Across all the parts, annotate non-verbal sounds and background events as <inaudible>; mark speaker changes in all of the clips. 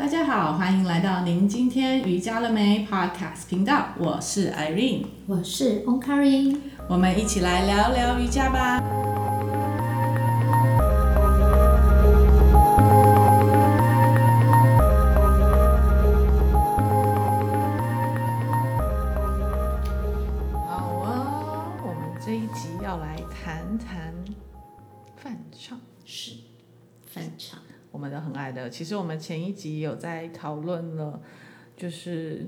Speaker 1: 大家好，欢迎来到您今天瑜伽了没 Podcast 频道，我是 Irene，
Speaker 2: 我是 Onkari，
Speaker 1: 我们一起来聊聊瑜伽吧。的。其实我们前一集有在讨论了，就是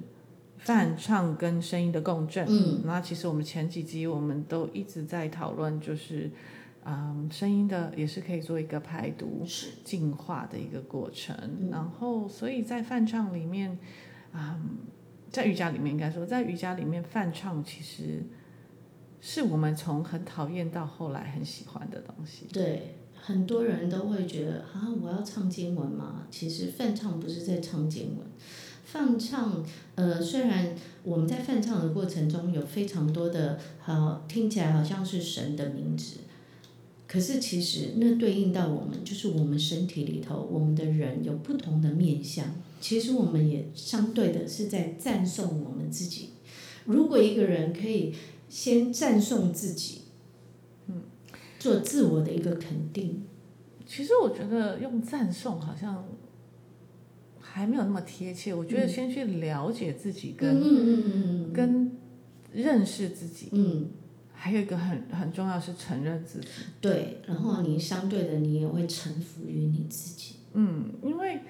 Speaker 1: 泛唱跟声音的共振。嗯，那其实我们前几集我们都一直在讨论，就是嗯，声音的也是可以做一个排毒、净化的一个过程。嗯、然后，所以在泛唱里面，嗯，在瑜伽里面应该说，在瑜伽里面泛唱其实是我们从很讨厌到后来很喜欢的东西。
Speaker 2: 对。很多人都会觉得啊，我要唱经文嘛。其实泛唱不是在唱经文，泛唱呃，虽然我们在泛唱的过程中有非常多的好听起来好像是神的名字，可是其实那对应到我们就是我们身体里头，我们的人有不同的面相。其实我们也相对的是在赞颂我们自己。如果一个人可以先赞颂自己。做自我的一个肯定，
Speaker 1: 其实我觉得用赞颂好像还没有那么贴切。我觉得先去了解自己跟，跟跟认识自己，嗯，还有一个很很重要是承认自己。
Speaker 2: 对，然后你相对的你也会臣服于你自己。
Speaker 1: 嗯，因为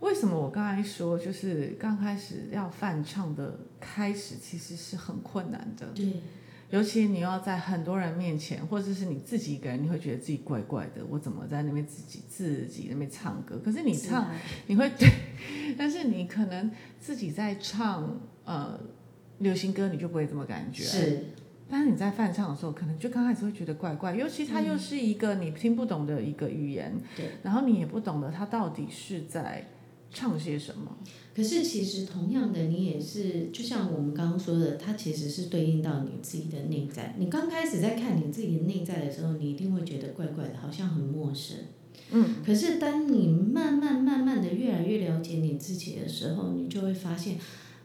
Speaker 1: 为什么我刚才说就是刚开始要翻唱的开始其实是很困难的。
Speaker 2: 对。
Speaker 1: 尤其你要在很多人面前，或者是你自己一个人，你会觉得自己怪怪的。我怎么在那边自己自己那边唱歌？可是你唱，你会对，但是你可能自己在唱呃流行歌，你就不会这么感觉。
Speaker 2: 是，
Speaker 1: 但是你在翻唱的时候，可能就刚开始会觉得怪怪。尤其它又是一个你听不懂的一个语言，
Speaker 2: 对，
Speaker 1: 然后你也不懂得它到底是在唱些什么。
Speaker 2: 可是其实同样的，你也是，就像我们刚刚说的，它其实是对应到你自己的内在。你刚开始在看你自己的内在的时候，你一定会觉得怪怪的，好像很陌生。
Speaker 1: 嗯。可
Speaker 2: 是当你慢慢慢慢的越来越了解你自己的时候，你就会发现，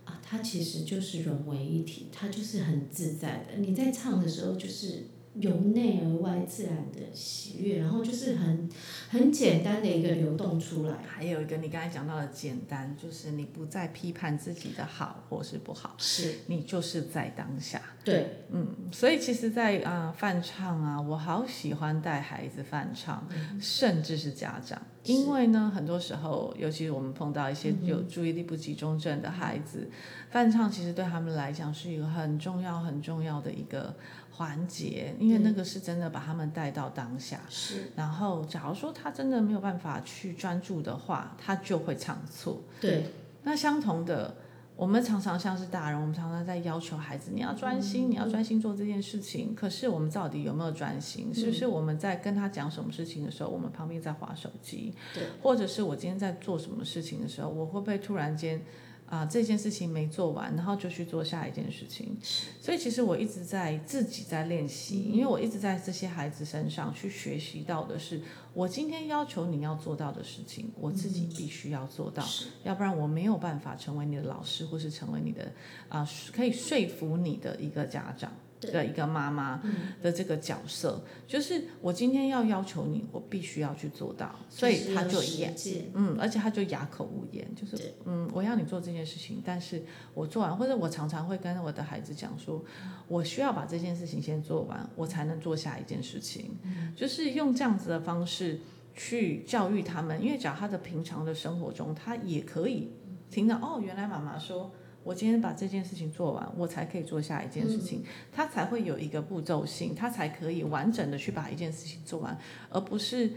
Speaker 2: 啊，它其实就是融为一体，它就是很自在的。你在唱的时候，就是。由内而外自然的喜悦，然后就是很很简单的一个流动出来。
Speaker 1: 还有一个你刚才讲到的简单，就是你不再批判自己的好或是不好，
Speaker 2: 是
Speaker 1: 你就是在当下。
Speaker 2: 对，
Speaker 1: 嗯，所以其实在，在啊翻唱啊，我好喜欢带孩子翻唱，嗯，甚至是家长，因为呢，很多时候，尤其是我们碰到一些有注意力不集中症的孩子，伴唱其实对他们来讲是一个很重要很重要的一个。环节，因为那个是真的把他们带到当下。
Speaker 2: 是。
Speaker 1: 然后，假如说他真的没有办法去专注的话，他就会唱错。
Speaker 2: 对。
Speaker 1: 那相同的，我们常常像是大人，我们常常在要求孩子，你要专心，嗯、你要专心做这件事情。可是我们到底有没有专心？嗯、是不是我们在跟他讲什么事情的时候，我们旁边在划手机？
Speaker 2: 对。
Speaker 1: 或者是我今天在做什么事情的时候，我会不会突然间？啊，这件事情没做完，然后就去做下一件事情。所以其实我一直在自己在练习，因为我一直在这些孩子身上去学习到的是，我今天要求你要做到的事情，我自己必须要做到，要不然我没有办法成为你的老师，或是成为你的啊，可以说服你的一个家长。的一个妈妈的这个角色，嗯，就是我今天要要求你，我必须要去做到，所以他就演，嗯，而且他就哑口无言，就是嗯，我要你做这件事情，但是我做完，或者我常常会跟我的孩子讲说，我需要把这件事情先做完，我才能做下一件事情，嗯，就是用这样子的方式去教育他们，因为只要他的平常的生活中，他也可以听到哦，原来妈妈说。我今天把这件事情做完，我才可以做下一件事情，它才会有一个步骤性，它才可以完整的去把一件事情做完，而不是，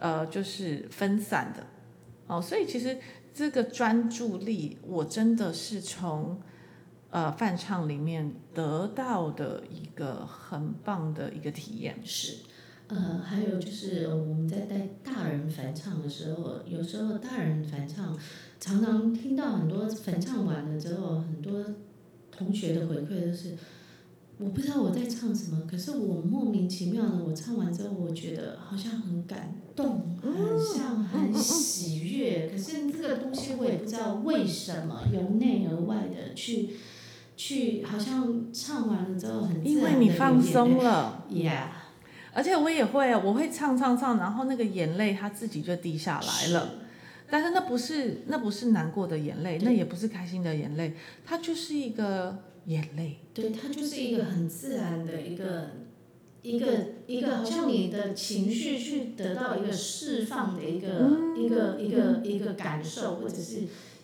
Speaker 1: 呃，就是分散的，哦，所以其实这个专注力，我真的是从，呃，范唱里面得到的一个很棒的一个体验。
Speaker 2: 是，呃，还有就是我们在带大人梵唱的时候，有时候大人梵唱。常常听到很多梵唱完了之后，很多同学的回馈都是，我不知道我在唱什么，可是我莫名其妙的，我唱完之后，我觉得好像很感动，很像很喜悦，可是是这个东西我也不知道为什么由内而外的去去，好像唱完了之后很自然的，
Speaker 1: 因为你放松了
Speaker 2: ，Yeah。
Speaker 1: 而且我也会，我会唱唱唱，然后那个眼泪它自己就滴下来了。但是那不是那不是难过的眼泪，那也不是开心的眼泪，它就是一个眼泪。
Speaker 2: 对，它就是一个很自然的一个一个一个，好像你的情绪去得到一个释放的一个、嗯、一个一个一个感受，或者是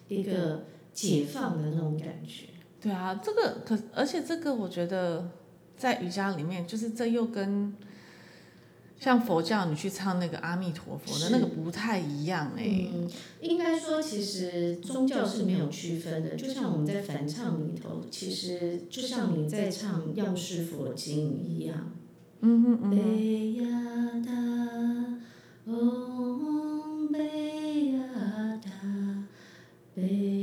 Speaker 2: 一个解放的那种感觉。
Speaker 1: 对啊，这个可而且这个我觉得在瑜伽里面，就是这又跟。像佛教，你去唱那个阿弥陀佛的那个不太一样哎、欸。
Speaker 2: 嗯，应该说其实宗教是没有区分的，就像我们在梵唱里头，其实就像你在唱《药师佛经》一样。
Speaker 1: 嗯哼嗯哼。
Speaker 2: 中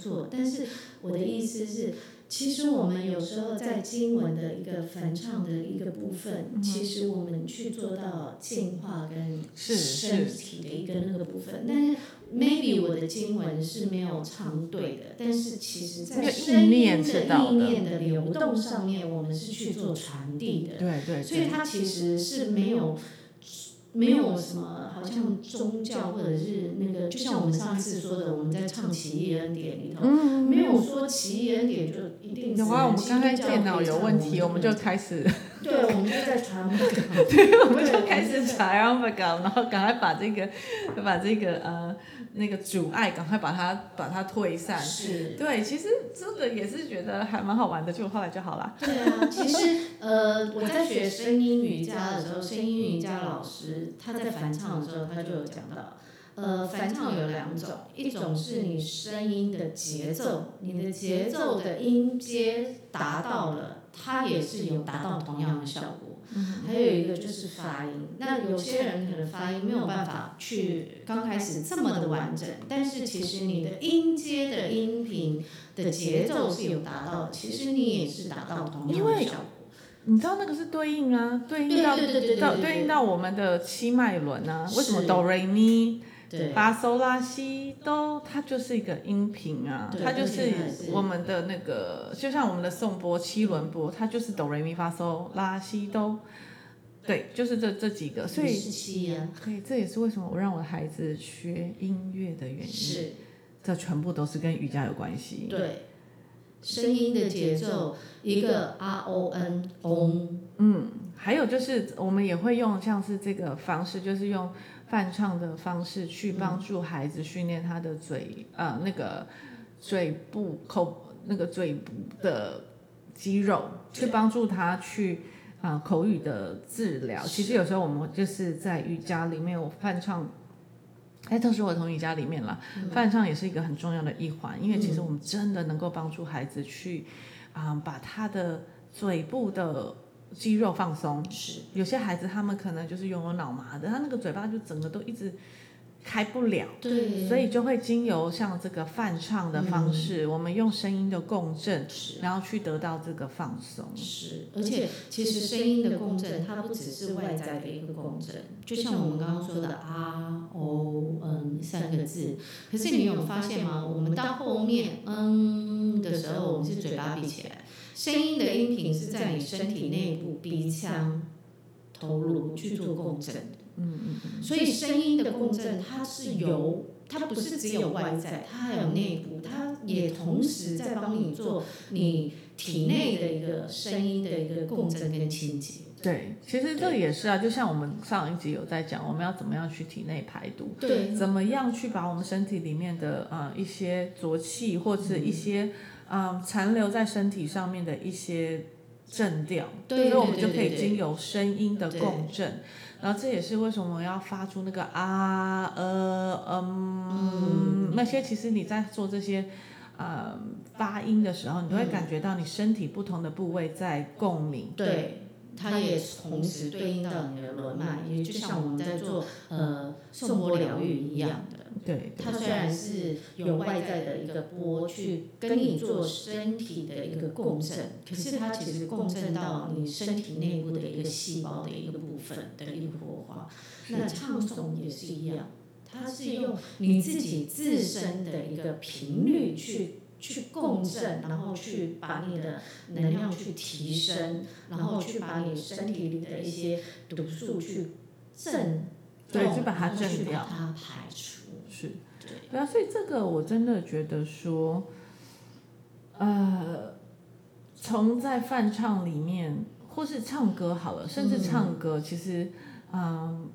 Speaker 2: 错，但是我的意思是，其实我们有时候在经文的一个梵唱的一个部分，嗯、其实我们去做到净化跟身体的一个那个部分。但是 maybe 我的经文是没有唱对的，但是其实在声音的意念的流动上面，我们是去做传递的。
Speaker 1: 对对。
Speaker 2: 所以它其实是没有。没有什么，好像宗教或者是那个，就像我们上一次说的，我们在唱《奇异恩典》里头，嗯、没有说《奇异恩典》就一定。
Speaker 1: 有啊，我们刚才电脑有问题，我们就开始。
Speaker 2: 对，我们就在传那个。
Speaker 1: 对，我们就开始传那个，然后赶快把这个，把这个呃。那个阻碍，赶快把它把它退散。
Speaker 2: 是。
Speaker 1: 对，其实这个也是觉得还蛮好玩的，就后来就好了。
Speaker 2: 对啊，其实 <laughs> 呃，我在学声音瑜伽的时候，声音瑜伽老师他在梵唱的时候，他就有讲到，呃，梵唱有两种，一种是你声音的节奏，你的节奏的音阶达到了，它也是有达到同样的效果。还有一个就是发音，那有些人可能发音没有办法去刚开始这么的完整，但是其实你的音阶的音频的节奏是有达到的，其实你也是达到同样的效果。
Speaker 1: 你知道那个是对应啊，对应到到对应到我们的七脉轮啊，为什么哆瑞咪？对，发嗦拉西都，它就是一个音频啊，它就是我们的那个，就像我们的颂钵七轮钵，它就是哆来咪发嗦拉西哆，对，就是这这几个，所以，所以这也是为什么我让我的孩子学音乐的原因，是，这全部都是跟瑜伽有关系。
Speaker 2: 对，声音的节奏，一个 R O N O，
Speaker 1: 嗯，还有就是我们也会用像是这个方式，就是用。泛唱的方式去帮助孩子训练他的嘴，嗯、呃，那个嘴部口那个嘴部的肌肉，去帮助他去啊、呃、口语的治疗。其实有时候我们就是在瑜伽里面，我泛唱，哎，特殊儿童瑜伽里面啦，泛唱也是一个很重要的一环，因为其实我们真的能够帮助孩子去啊、呃、把他的嘴部的。肌肉放松，是。有些孩子他们可能就是拥有脑麻的，他那个嘴巴就整个都一直开不了，
Speaker 2: 对，
Speaker 1: 所以就会经由像这个泛唱的方式，嗯、我们用声音的共振，是。然后去得到这个放松。
Speaker 2: 是，而且其实声音的共振，它不只是外在的一个共振，就像我们刚刚说的啊、哦、嗯三个字，可是你有发现吗？我们到后面嗯的时候，我们是嘴巴闭起来。声音的音频是在你身体内部鼻腔头颅去做共振的，嗯嗯嗯。所以声音的共振，它是由它不是只有外在，它还有内部，它也同时在帮你做你体内的一个声音的一个共振跟清洁。
Speaker 1: 对，其实这也是啊，就像我们上一集有在讲，我们要怎么样去体内排毒，
Speaker 2: 对，
Speaker 1: 怎么样去把我们身体里面的呃一些浊气或者一些。啊，残留在身体上面的一些震调，所以我们就可以经由声音的共振，然后这也是为什么我要发出那个啊呃嗯，嗯那些其实你在做这些呃发音的时候，你都会感觉到你身体不同的部位在共鸣，
Speaker 2: 对，它也同时对应到你的轮脉，也就像我们在做呃颂钵疗愈一样的。
Speaker 1: 对，
Speaker 2: 它虽然是有外在的一个波去跟你做身体的一个共振，可是它其实共振到你身体内部的一个细胞的一个部分的一个活化。那唱诵也是一样，它是用你自己自身的一个频率去去共振，然后去把你的能量去提升，然后去把你身体里的一些毒素去震，
Speaker 1: 对，就把它震掉，
Speaker 2: 把它排除。
Speaker 1: 是，对，对啊，所以这个我真的觉得说，呃，从在饭唱里面，或是唱歌好了，甚至唱歌，其实，嗯。呃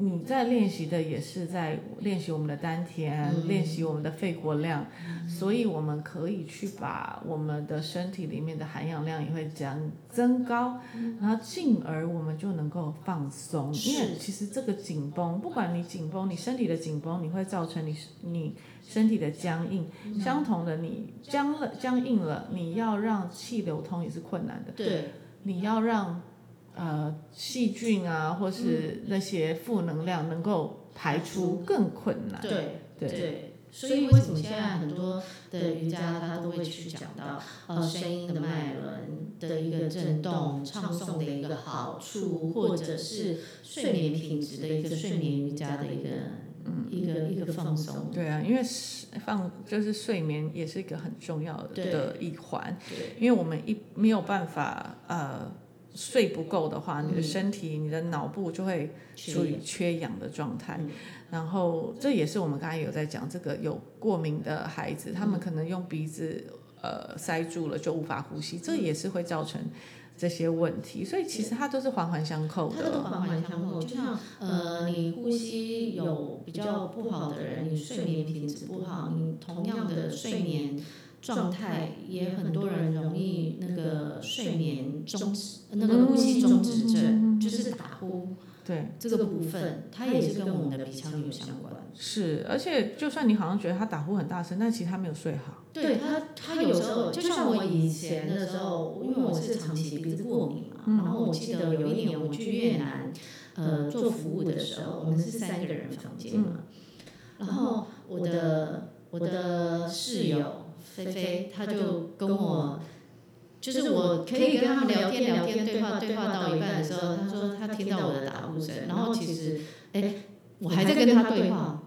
Speaker 1: 你在练习的也是在练习我们的丹田，嗯、练习我们的肺活量，嗯、所以我们可以去把我们的身体里面的含氧量也会这样增高，嗯、然后进而我们就能够放松。因为其实这个紧绷，不管你紧绷，你身体的紧绷，你会造成你你身体的僵硬。嗯、相同的，你僵了僵硬了，你要让气流通也是困难的。
Speaker 2: 对，
Speaker 1: 你要让。呃，细菌啊，或是那些负能量能够排出更困难。
Speaker 2: 对对，对，所以为什么现在很多的瑜伽它都会去讲到呃声音的脉轮的一个震动、唱诵的一个好处，或者是睡眠品质的一个睡眠瑜伽的一个嗯一个一个放松。
Speaker 1: 对啊，因为放就是睡眠也是一个很重要的的一
Speaker 2: 环。
Speaker 1: 因为我们一没有办法呃。睡不够的话，你的身体、嗯、你的脑部就会处于缺氧的状态。嗯、然后这也是我们刚才有在讲，这个有过敏的孩子，嗯、他们可能用鼻子呃塞住了就无法呼吸，嗯、这也是会造成这些问题。所以其实它都是环环相扣的。
Speaker 2: 它都环环相扣，就像呃，你呼吸有比较不好的人，你睡眠品质不好，你同样的睡眠。状态也很多人容易那个睡眠中止，那个呼吸中止症，就是打呼。
Speaker 1: 对，
Speaker 2: 这个部分它也是跟我们的鼻腔有相关。
Speaker 1: 是，而且就算你好像觉得他打呼很大声，但其实他没有睡好。
Speaker 2: 对他，他有时候就像我以前的时候，因为我是长期鼻子过敏嘛，然后我记得有一年我去越南，呃，做服务的时候，我们是三个人房间嘛，然后我的我的室友。菲菲，他就跟我，就是我可以跟他们聊天聊天对话对话到一半的时候，他说他听到我的打呼声，然后其实，哎，我还在跟他对话，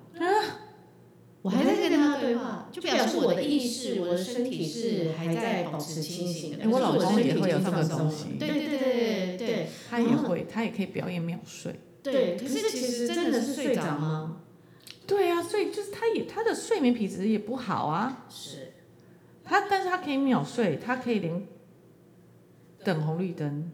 Speaker 2: 我还在跟他对话，就表示我的意识，我的身体是还在保持清醒的。
Speaker 1: 我老公也会有这个东西，
Speaker 2: 对对对对对，
Speaker 1: 他也会，他也可以表演秒睡。
Speaker 2: 对，可是其实真的是睡着吗？
Speaker 1: 对啊，所以就是他也他的睡眠品质也不好啊。
Speaker 2: 是。
Speaker 1: 他，但是他可以秒睡，他可以连等红绿灯，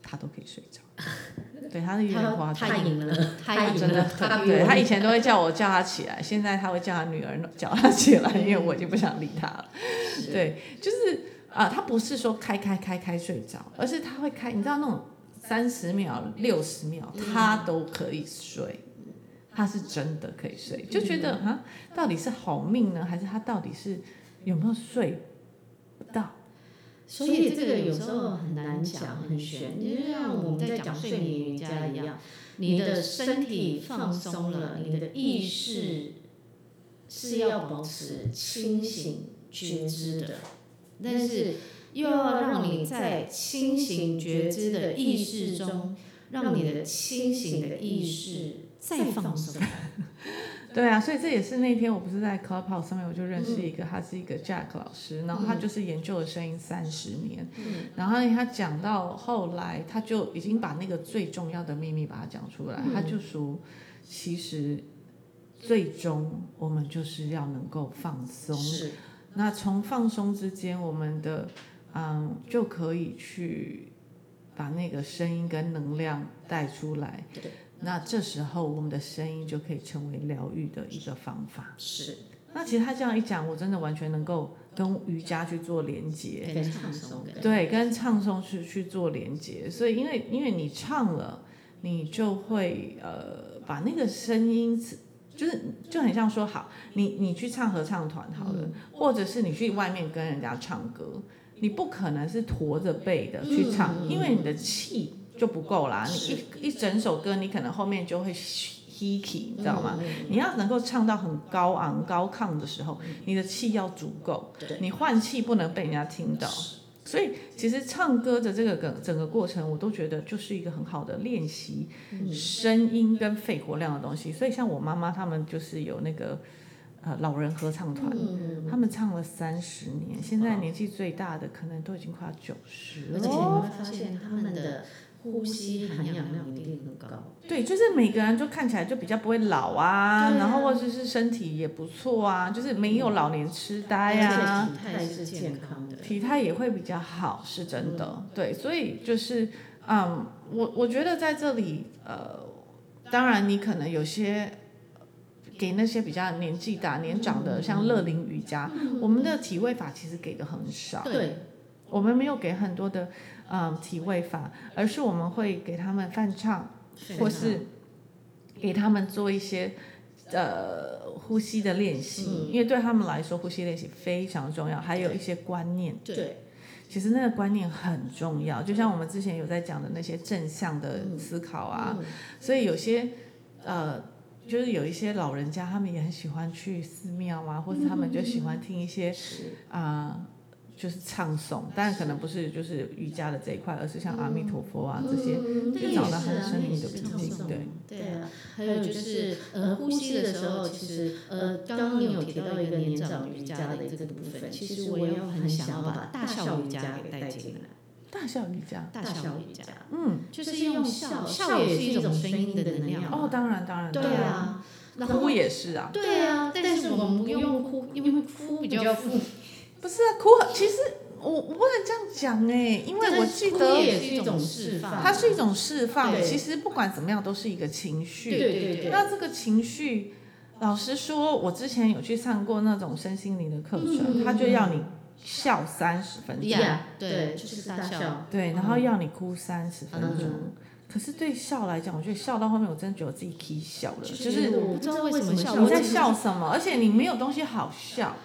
Speaker 1: 他都可以睡着。<laughs> 对，他是有点夸张。
Speaker 2: 他赢了，他真的，很
Speaker 1: 对他以前都会叫我叫他起来，现在他会叫他女儿叫他起来，因为我已经不想理他了。对，就是啊，他不是说开开开开睡着，而是他会开，你知道那种三十秒、六十秒，他都可以睡。他是真的可以睡，就觉得啊，到底是好命呢，还是他到底是？有没有睡不到？
Speaker 2: 所以这个有时候很难讲，很玄。就像我们在讲睡眠瑜伽一样，你的身体放松了，你的意识是要保持清醒觉知的，但是又要让你在清醒觉知的意识中，让你的清醒的意识再放松。<laughs>
Speaker 1: 对啊，所以这也是那天我不是在 Clubhouse 上面，我就认识一个，他是一个 Jack 老师，然后他就是研究了声音三十年，然后他讲到后来，他就已经把那个最重要的秘密把它讲出来，他就说，其实最终我们就是要能够放松，是，那从放松之间，我们的嗯就可以去把那个声音跟能量带出来。对。那这时候，我们的声音就可以成为疗愈的一个方法。
Speaker 2: 是。
Speaker 1: 那其实他这样一讲，我真的完全能够跟瑜伽去做连接，
Speaker 2: 跟唱诵
Speaker 1: 对，跟唱诵去去做连接。所以，因为因为你唱了，你就会呃把那个声音，就是就很像说好，你你去唱合唱团好了，嗯、或者是你去外面跟人家唱歌，你不可能是驼着背的去唱，嗯、因为你的气。就不够啦，你一一整首歌，你可能后面就会 key，你知道吗？你要能够唱到很高昂高亢的时候，你的气要足够，你换气不能被人家听到。所以其实唱歌的这个整整个过程，我都觉得就是一个很好的练习声音跟肺活量的东西。所以像我妈妈他们就是有那个呃老人合唱团，他们唱了三十年，现在年纪最大的可能都已经快要九十了。
Speaker 2: 而且你会发现他们的。呼吸含氧量一定很高。
Speaker 1: 对，就是每个人就看起来就比较不会老啊，啊。然后或者是身体也不错啊，就是没有老年痴呆啊，
Speaker 2: 体态是健康的，
Speaker 1: 体态也会比较好，是真的。嗯、对，所以就是，嗯，我我觉得在这里，呃，当然你可能有些给那些比较年纪大、年长的，嗯、像乐龄瑜伽，嗯、我们的体位法其实给的很少，
Speaker 2: 对，
Speaker 1: 我们没有给很多的。嗯，体位法，而是我们会给他们翻唱，或是给他们做一些呃呼吸的练习，嗯、因为对他们来说，呼吸练习非常重要，还有一些观念。
Speaker 2: 对，
Speaker 1: 其实那个观念很重要，就像我们之前有在讲的那些正向的思考啊，嗯。嗯、所以有些呃，就是有一些老人家，他们也很喜欢去寺庙啊，或者他们就喜欢听一些啊。呃就是唱诵，但可能不是就是瑜伽的这一块，而是像阿弥陀佛啊、嗯、这些，就找到他的生命的平静。对
Speaker 2: 对啊，还有就是呃呼吸的时候，其实呃刚刚你有提到一个年长瑜伽的这个部分，其实我也很想要把大笑瑜伽给带进来。
Speaker 1: 大笑瑜伽，
Speaker 2: 大笑瑜伽，
Speaker 1: 嗯，
Speaker 2: 就是用笑，笑也是一种声音的能量。
Speaker 1: 哦，当然当然，
Speaker 2: 对啊，
Speaker 1: 哭也是啊。
Speaker 2: 对啊，但是我们不用哭，因为哭比较负。
Speaker 1: 不是啊，哭很其实我我不能这样讲哎，因为我记得
Speaker 2: 也是一种释放，
Speaker 1: 它是一种释放。其实不管怎么样，都是一个情绪。
Speaker 2: 对对对。
Speaker 1: 那这个情绪，老实说，我之前有去上过那种身心灵的课程，他就要你笑三十分钟。
Speaker 2: 对，就是大笑。
Speaker 1: 对，然后要你哭三十分钟。可是对笑来讲，我觉得笑到后面，我真的觉得我自己可以笑了，就是
Speaker 2: 我不知道为什么笑。
Speaker 1: 你在笑什么？而且你没有东西好笑。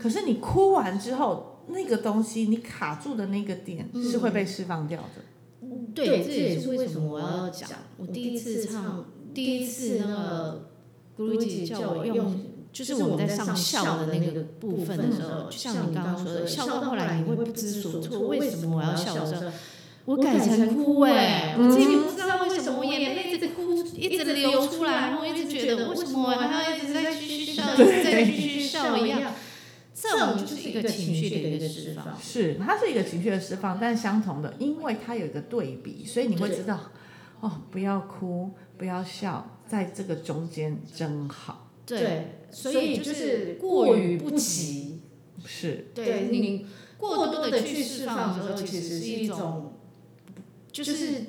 Speaker 1: 可是你哭完之后，那个东西你卡住的那个点是会被释放掉的。
Speaker 2: 嗯、对，这也是为什么我要讲。我第一次唱，第一次那个 Guruji 叫我用，就是我们在上笑的那个部分的时候，就像你刚刚说的，笑到后来你会不知所措，为什么我要笑的时候，我改成哭哎，我自己不知道为什么，我眼泪一直哭，一直流出来，我一直觉得为什么我还要一直在继续笑，一直在继续笑一样。这种就是一个情绪的一个释放，
Speaker 1: 是它是一个情绪的释放，但相同的，因为它有一个对比，所以你会知道，哦，不要哭，不要笑，在这个中间真好。
Speaker 2: 对，所以就是过于不及，
Speaker 1: 是
Speaker 2: 对你过多的去释放的时候，其实是一种，就是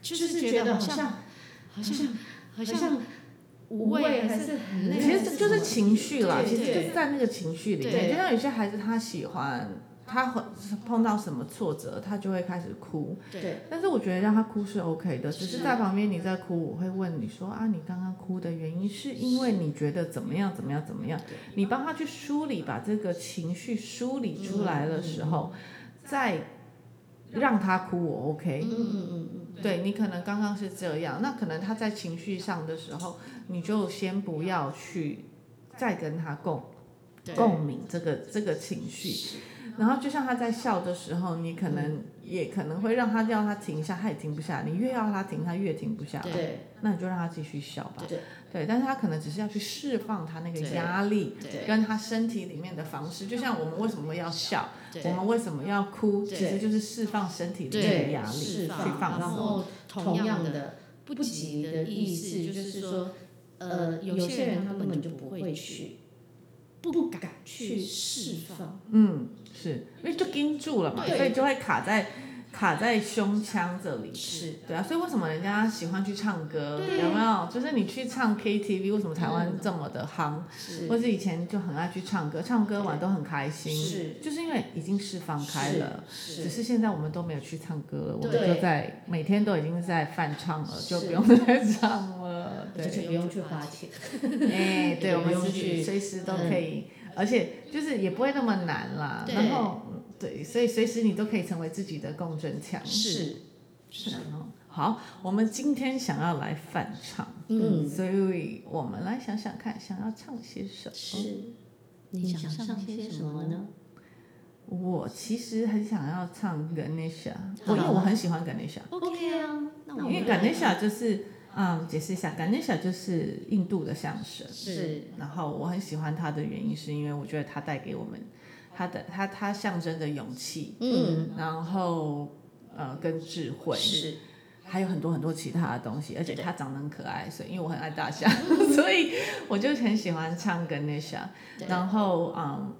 Speaker 2: 就是觉得好像好像好像。无畏还是很累，其实
Speaker 1: 就是情绪啦，其实就是在那个情绪里面。就像有些孩子，他喜欢，他很碰到什么挫折，他就会开始哭。
Speaker 2: 对。
Speaker 1: 但是我觉得让他哭是 OK 的，只是在旁边你在哭，我会问你说啊，你刚刚哭的原因是因为你觉得怎么样怎么样怎么样？你帮他去梳理，把这个情绪梳理出来的时候，再让他哭，我 OK。
Speaker 2: 嗯嗯嗯嗯。
Speaker 1: 对，你可能刚刚是这样，那可能他在情绪上的时候。你就先不要去再跟他共共鸣这个这个情绪，然后就像他在笑的时候，你可能也可能会让他叫他停下，他也停不下。你越要他停，他越停不下来。
Speaker 2: 对，
Speaker 1: 那你就让他继续笑吧。
Speaker 2: 对，
Speaker 1: 对，但是他可能只是要去释放他那个压力，跟他身体里面的方式。就像我们为什么要笑，我们为什么要哭，其实就是释放身体里面的压力，去放松。
Speaker 2: 然后同样的不急的意思就是说。呃，有些人他根本就不会去，不敢去释放。
Speaker 1: 嗯，是因为就盯住了嘛，所以就会卡在。卡在胸腔这里，是对啊，所以为什么人家喜欢去唱歌？有没有？就是你去唱 KTV，为什么台湾这么的夯？是，或是以前就很爱去唱歌，唱歌完都很开心，是，就是因为已经释放开了，只是现在我们都没有去唱歌了，我们就在每天都已经在泛唱了，就不用再唱了，对，
Speaker 2: 就不用去花钱，<laughs>
Speaker 1: 哎，对，我们自己随时都可以，而且就是也不会那么难啦，然后。对，所以随时你都可以成为自己的共振墙。
Speaker 2: 是，是，
Speaker 1: 好，我们今天想要来翻唱，
Speaker 2: 嗯，
Speaker 1: 所以我们来想想看，想要唱些什么？
Speaker 2: 是，你想唱些什么呢？
Speaker 1: 我其实很想要唱 Ganesha，
Speaker 2: 好
Speaker 1: 因为我很喜欢 Ganesha。
Speaker 2: OK 啊，
Speaker 1: 因为 Ganesha 就是，嗯，解释一下，Ganesha 就是印度的相声。
Speaker 2: 是。
Speaker 1: 然后我很喜欢他的原因，是因为我觉得他带给我们，他的他他象征着勇气，
Speaker 2: 嗯，
Speaker 1: 然后呃跟智慧，
Speaker 2: 是，
Speaker 1: 还有很多很多其他的东西，而且它长得很可爱，所以因为我很爱大象，<laughs> 所以我就很喜欢唱 Ganesha。然后嗯。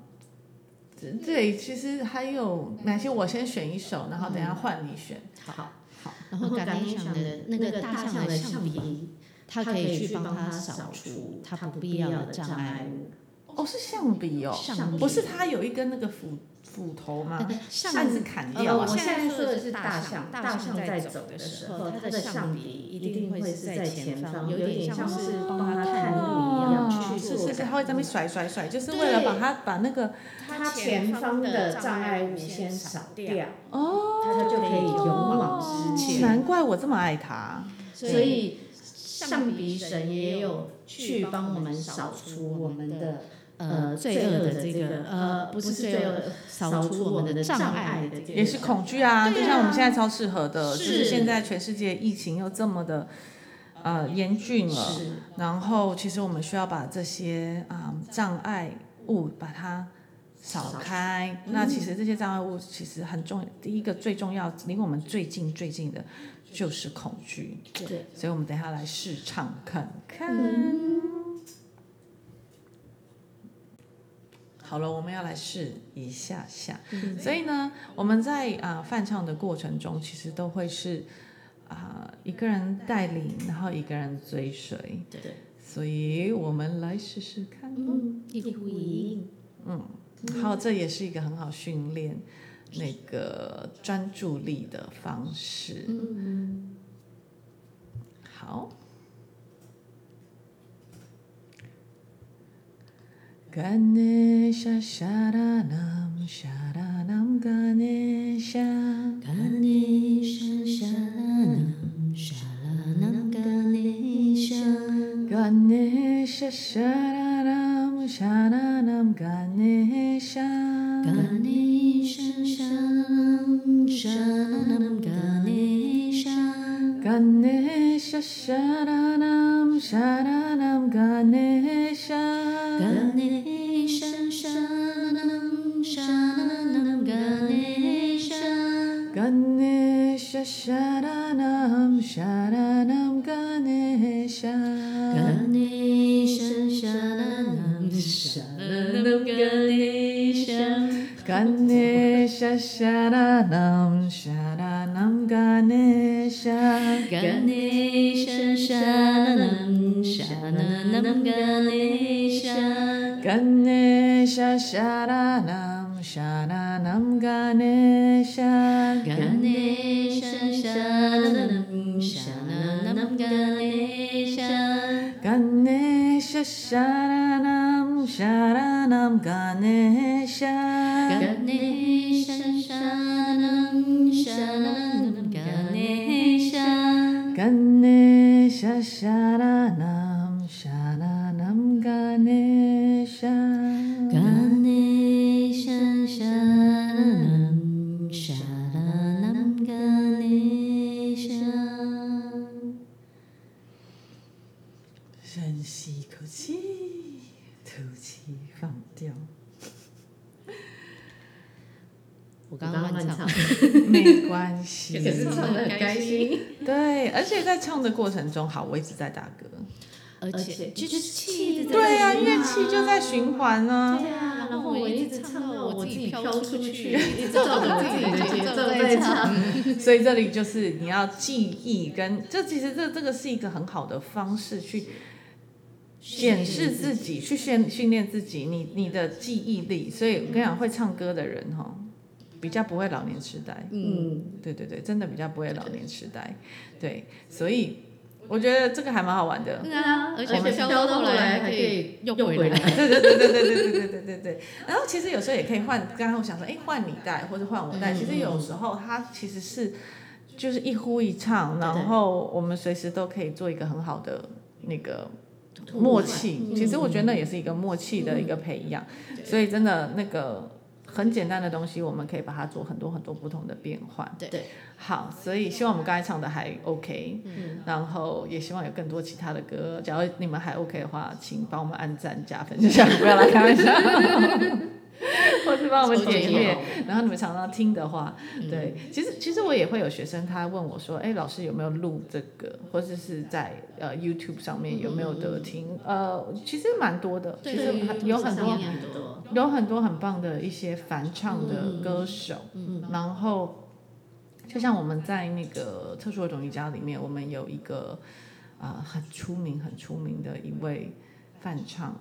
Speaker 1: 对，其实还有哪些？我先选一首，然后等下换你选。
Speaker 2: 好，好。然后感恩上的那个大象的橡皮，它可以去帮他扫除它不必要的障碍物。
Speaker 1: 哦，是象鼻哦，象不是它有一根那个斧斧头吗？象是砍掉。
Speaker 2: 我现在说的是大象，大象在走的时候，它的象鼻一定会是在前方，有点像是帮它探路一样去。
Speaker 1: 是是是，它会在那边甩甩甩，就是为了把它把那个
Speaker 2: 它前方的障碍物先扫掉，哦，它就可以勇往直前。
Speaker 1: 难怪我这么爱它。
Speaker 2: 所以象鼻神也有去帮我们扫除我们的。呃，罪恶的这个呃，不是罪恶，扫除我们的障碍的，
Speaker 1: 也是恐惧啊。就像我们现在超适合的，就是现在全世界疫情又这么的呃严峻了，然后其实我们需要把这些啊障碍物把它扫开。那其实这些障碍物其实很重要，第一个最重要离我们最近最近的就是恐惧。
Speaker 2: 对，
Speaker 1: 所以我们等下来试唱看看。好了，我们要来试一下下。嗯、所以呢，我们在啊、呃、翻唱的过程中，其实都会是啊、呃、一个人带领，然后一个人追随。
Speaker 2: 对。
Speaker 1: 所以我们来试试看。
Speaker 2: 嗯，一呼一应。
Speaker 1: 嗯，好，这也是一个很好训练那个专注力的方式。
Speaker 2: 嗯。
Speaker 1: 好。Ganesha Sharanam Sharanam Ganesha.
Speaker 2: Ganesha Sharanam Sharanam Ganesha.
Speaker 1: Ganesha Sharanam Sharanam Ganesha.
Speaker 2: Ganesha Sharanam Sharanam Ganesha.
Speaker 1: Ganesha Sharanam Sharanam Ganesha.
Speaker 2: Ganesha Sharanam Sharanam Ganesha.
Speaker 1: Ganesha Sharanam Sharanam Ganesha.
Speaker 2: Ganesha Sharanam Sharanam Ganesha.
Speaker 1: Ganesha Sharanam Sharanam Ganesha
Speaker 2: Ganesha Sharanam Sharanam Ganesha
Speaker 1: 深吸一口气，吐气放掉。
Speaker 2: 我刚刚乱唱，
Speaker 1: 没关系，
Speaker 2: 可是唱得很开心。<laughs>
Speaker 1: 对，而且在唱的过程中，好，我一直在打歌，
Speaker 2: 而且就是气，
Speaker 1: 对啊，乐器就在循环呢。
Speaker 2: 对啊，然后我一直唱到我自己飘出去，<laughs> <laughs> 一直照着自己的节奏在唱。
Speaker 1: 所以这里就是你要记忆跟，这其实这这个是一个很好的方式去检视自己，去训训练自己，你你的记忆力。所以我跟你讲，会唱歌的人哈。比较不会老年痴呆，
Speaker 2: 嗯，
Speaker 1: 对对对，真的比较不会老年痴呆，对，所以我觉得这个还蛮好玩的，
Speaker 2: 嗯啊，而且飘到后来还可以用回来，
Speaker 1: 对对对对对对对对对对，然后其实有时候也可以换，刚刚我想说，哎，换你带或者换我带，其实有时候它其实是就是一呼一唱，然后我们随时都可以做一个很好的那个默契。其实我觉得那也是一个默契的一个培养，所以真的那个。很简单的东西，我们可以把它做很多很多不同的变换。
Speaker 2: 对，
Speaker 1: 好，所以希望我们刚才唱的还 OK，嗯，然后也希望有更多其他的歌。假如你们还 OK 的话，请帮我们按赞加分，就这样，不要来开玩笑。<laughs> 或是帮我们点阅，然后你们常常听的话，对，其实其实我也会有学生他问我说，哎，老师有没有录这个，或者是在呃 YouTube 上面有没有得听？呃，其实蛮多的，其实有很多有很多很棒的一些翻唱的歌手，然后就像我们在那个特殊儿童瑜伽里面，我们有一个啊很出名很出名的一位翻唱。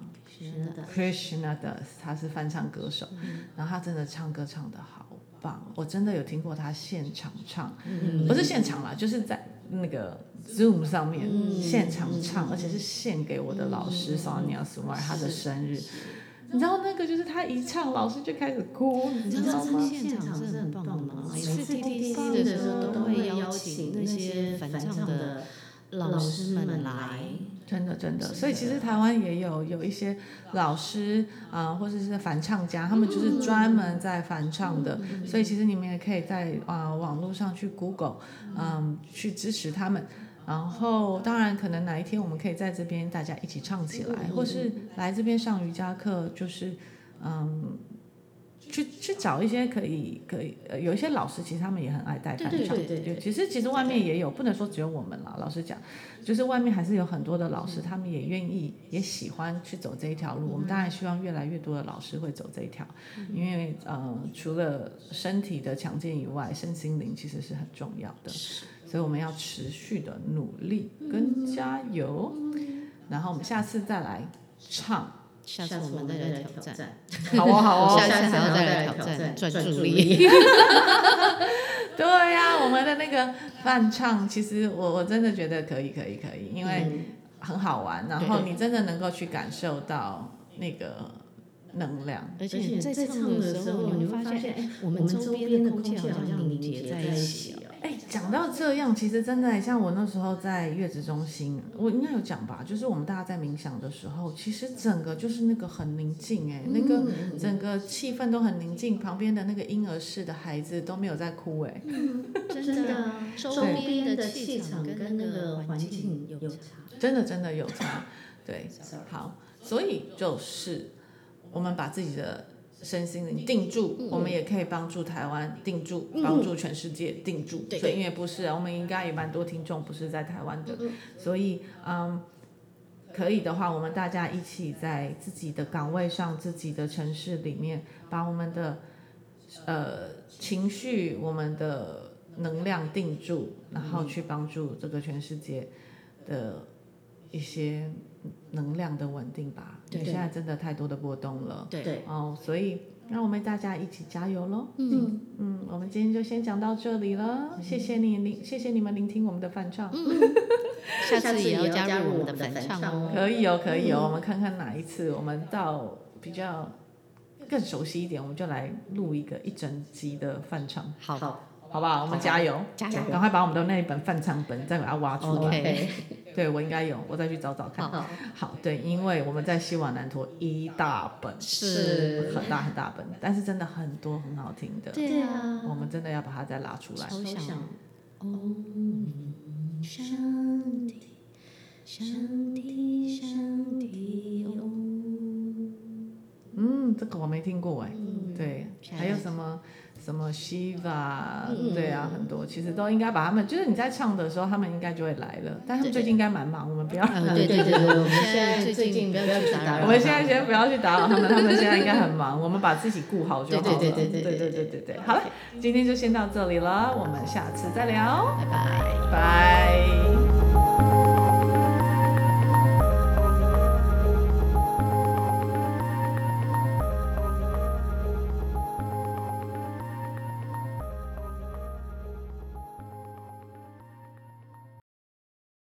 Speaker 1: Krishna Das，他是翻唱歌手，嗯、然后他真的唱歌唱的好棒，我真的有听过他现场唱，嗯、不是现场啦，就是在那个 Zoom 上面、嗯、现场唱，而且是献给我的老师 Sonia Sumar 他的生日，你知道那个就是他一唱，老师就开始哭，你知道吗？
Speaker 2: 现场是很棒的吗？每次 TTC 的时候都会邀请那些反唱的老师们来。
Speaker 1: 真的，真的，所以其实台湾也有有一些老师啊、呃，或者是反唱家，他们就是专门在反唱的。所以其实你们也可以在啊、呃、网络上去 Google，嗯、呃，去支持他们。然后当然可能哪一天我们可以在这边大家一起唱起来，或是来这边上瑜伽课，就是嗯。去去找一些可以可以呃，有一些老师其实他们也很爱带翻唱，对对对，其实其实外面也有，不能说只有我们啦。老实讲，就是外面还是有很多的老师，他们也愿意也喜欢去走这一条路。我们当然希望越来越多的老师会走这一条，因为呃，除了身体的强健以外，身心灵其实是很重要的，所以我们要持续的努力跟加油。然后我们下次再来唱。
Speaker 2: 下次我们再来挑战，
Speaker 1: 好哦 <laughs> 好哦，<laughs>
Speaker 2: 下次还要再来挑战专注力。<laughs>
Speaker 1: 对呀、啊，我们的那个伴唱，其实我我真的觉得可以可以可以，因为很好玩，然后你真的能够去感受到那个能量，
Speaker 2: 而且你在唱的时候，你会发现，哎，我们周边的空气好像凝结在一起。
Speaker 1: 哎，讲到这样，其实真的像我那时候在月子中心，我应该有讲吧，就是我们大家在冥想的时候，其实整个就是那个很宁静，哎，那个整个气氛都很宁静，旁边的那个婴儿室的孩子都没有在哭，哎，
Speaker 2: 真的，周边的气场跟那个环境有差，
Speaker 1: 真的真的有差，对，好，所以就是我们把自己的。身心灵定住，嗯、我们也可以帮助台湾定住，帮、嗯、助全世界定住。对，因为不是，我们应该也蛮多听众不是在台湾的，嗯、所以嗯，可以的话，我们大家一起在自己的岗位上、自己的城市里面，把我们的呃情绪、我们的能量定住，然后去帮助这个全世界的一些。能量的稳定吧，对，现在真的太多的波动了，对，哦，所以让我们大家一起加油喽，嗯。嗯，我们今天就先讲到这里了，谢谢你聆，谢谢你们聆听我们的翻唱，<laughs>
Speaker 2: 下次也要加入我们的翻唱哦，
Speaker 1: 可以哦，可以哦，我们看看哪一次我们到比较更熟悉一点，我们就来录一个一整集的翻唱，
Speaker 2: 好。
Speaker 1: 好不好？我们加油，加油！赶快把我们的那一本范唱本再把它挖出来。Okay. 对，我应该有，我再去找找看。好，好，对，因为我们在西瓦南陀一大本，是很大很大本，但是真的很多很好听的。
Speaker 2: 对啊，
Speaker 1: 我们真的要把它再拉出
Speaker 2: 来。
Speaker 1: 嗯，这个我没听过哎。对，还有什么？什么 Shiva，对啊，很多其实都应该把他们，就是你在唱的时候，他们应该就会来了。但他们最近应该蛮忙，我们不要。<laughs>
Speaker 2: 对对对，<laughs> 我们现在最近不要去打扰。
Speaker 1: 我们现在先不要去打扰他们，他们现在应该很忙，我们把自己顾好就好了。
Speaker 2: 对对对对
Speaker 1: 对对对对。好了，今天就先到这里了，我们下次再聊，
Speaker 2: 拜拜，
Speaker 1: 拜。